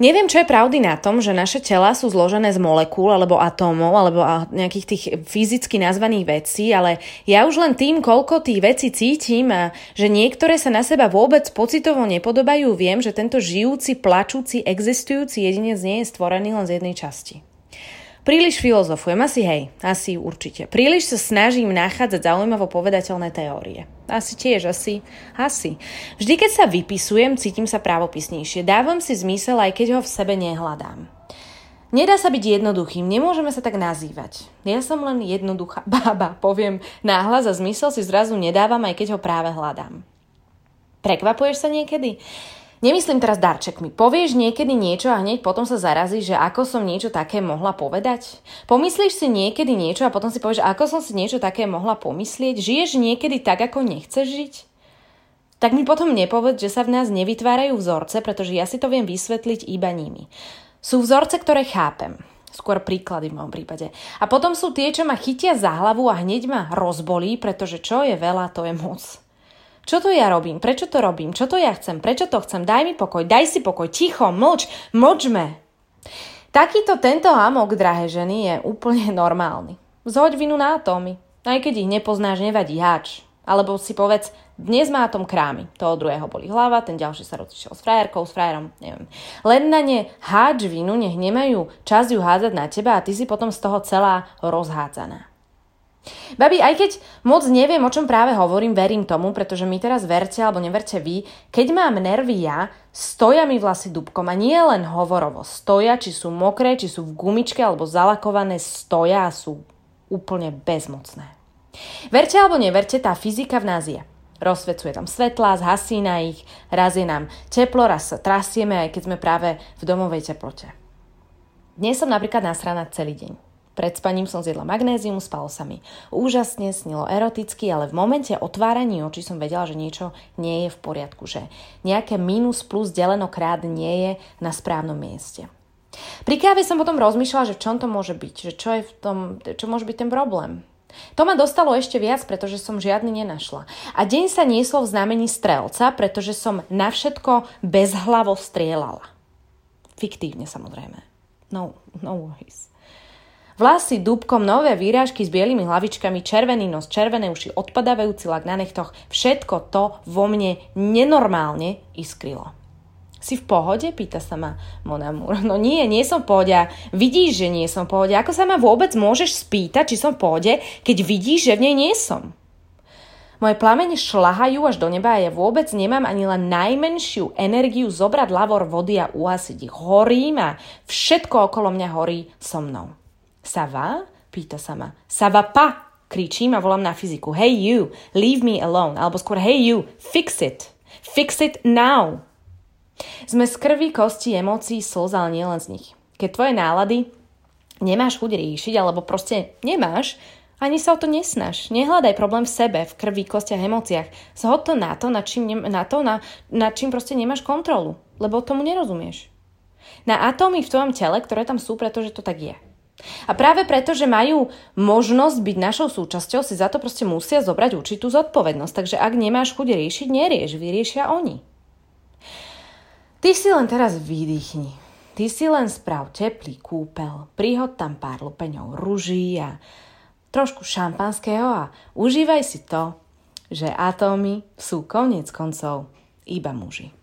Neviem, čo je pravdy na tom, že naše tela sú zložené z molekúl alebo atómov alebo nejakých tých fyzicky nazvaných vecí, ale ja už len tým, koľko tých vecí cítim a že niektoré sa na seba vôbec pocitovo nepodobajú, viem, že tento žijúci, plačúci, existujúci jedinec nie je stvorený len z jednej časti. Príliš filozofujem, asi hej, asi určite. Príliš sa snažím nachádzať zaujímavo povedateľné teórie. Asi tiež, asi, asi. Vždy, keď sa vypisujem, cítim sa právopisnejšie. Dávam si zmysel, aj keď ho v sebe nehľadám. Nedá sa byť jednoduchým, nemôžeme sa tak nazývať. Ja som len jednoduchá bába, poviem náhlas a zmysel si zrazu nedávam, aj keď ho práve hľadám. Prekvapuješ sa niekedy? Nemyslím teraz darčekmi. Povieš niekedy niečo a hneď potom sa zarazí, že ako som niečo také mohla povedať? Pomyslíš si niekedy niečo a potom si povieš, ako som si niečo také mohla pomyslieť? Žiješ niekedy tak, ako nechceš žiť? Tak mi potom nepoveď, že sa v nás nevytvárajú vzorce, pretože ja si to viem vysvetliť iba nimi. Sú vzorce, ktoré chápem. Skôr príklady v mojom prípade. A potom sú tie, čo ma chytia za hlavu a hneď ma rozbolí, pretože čo je veľa, to je moc. Čo to ja robím? Prečo to robím? Čo to ja chcem? Prečo to chcem? Daj mi pokoj, daj si pokoj, ticho, mlč, mlčme. Takýto tento hamok, drahé ženy, je úplne normálny. Zhoď vinu na atómy. Aj keď ich nepoznáš, nevadí háč. Alebo si povedz, dnes má tom krámy. Toho druhého boli hlava, ten ďalší sa rozišiel s frajerkou, s frajerom, neviem. Len na ne háč vinu, nech nemajú čas ju hádzať na teba a ty si potom z toho celá rozhádzaná. Babi, aj keď moc neviem, o čom práve hovorím, verím tomu, pretože mi teraz verte alebo neverte vy, keď mám nervy ja, stoja mi vlasy dubkom a nie len hovorovo. Stoja, či sú mokré, či sú v gumičke alebo zalakované, stoja a sú úplne bezmocné. Verte alebo neverte, tá fyzika v nás je. Rozsvecuje tam svetla, zhasí na ich, raz je nám teplo, raz sa trasieme, aj keď sme práve v domovej teplote. Dnes som napríklad nasraná celý deň. Pred spaním som zjedla magnézium, spalo sa mi úžasne, snilo eroticky, ale v momente otváraní očí som vedela, že niečo nie je v poriadku, že nejaké minus plus deleno krát nie je na správnom mieste. Pri káve som potom rozmýšľala, že v čom to môže byť, že čo je v tom, čo môže byť ten problém. To ma dostalo ešte viac, pretože som žiadny nenašla. A deň sa nieslo v znamení strelca, pretože som na všetko bezhlavo strieľala. Fiktívne samozrejme. No, no worries. Vlasy dúbkom, nové výrážky s bielými hlavičkami, červený nos, červené uši, odpadávajúci lak na nechtoch, všetko to vo mne nenormálne iskrilo. Si v pohode? Pýta sa ma Monamur. No nie, nie som v pohode. vidíš, že nie som v pohode. Ako sa ma vôbec môžeš spýtať, či som v pohode, keď vidíš, že v nej nie som? Moje plamene šlahajú až do neba a ja vôbec nemám ani len najmenšiu energiu zobrať lavor vody a uhasiť ich. Horím a všetko okolo mňa horí so mnou. Sa va? Pýta sa ma. Sa va pa? Kričím a volám na fyziku. Hey you, leave me alone. Alebo skôr hey you, fix it. Fix it now. Sme z krvi, kosti, emócií, slz, ale nie len z nich. Keď tvoje nálady nemáš chuť riešiť, alebo proste nemáš, ani sa o to nesnaž. Nehľadaj problém v sebe, v krvi, kostiach, emóciách. Zhod to na to, na čím, na to, na, na čím proste nemáš kontrolu. Lebo tomu nerozumieš. Na atómy v tvojom tele, ktoré tam sú, pretože to tak je. A práve preto, že majú možnosť byť našou súčasťou, si za to proste musia zobrať určitú zodpovednosť. Takže ak nemáš chuť riešiť, nerieš, vyriešia oni. Ty si len teraz vydýchni. Ty si len sprav teplý kúpel, prihod tam pár lupeňov ruží a trošku šampanského a užívaj si to, že atómy sú konec koncov iba muži.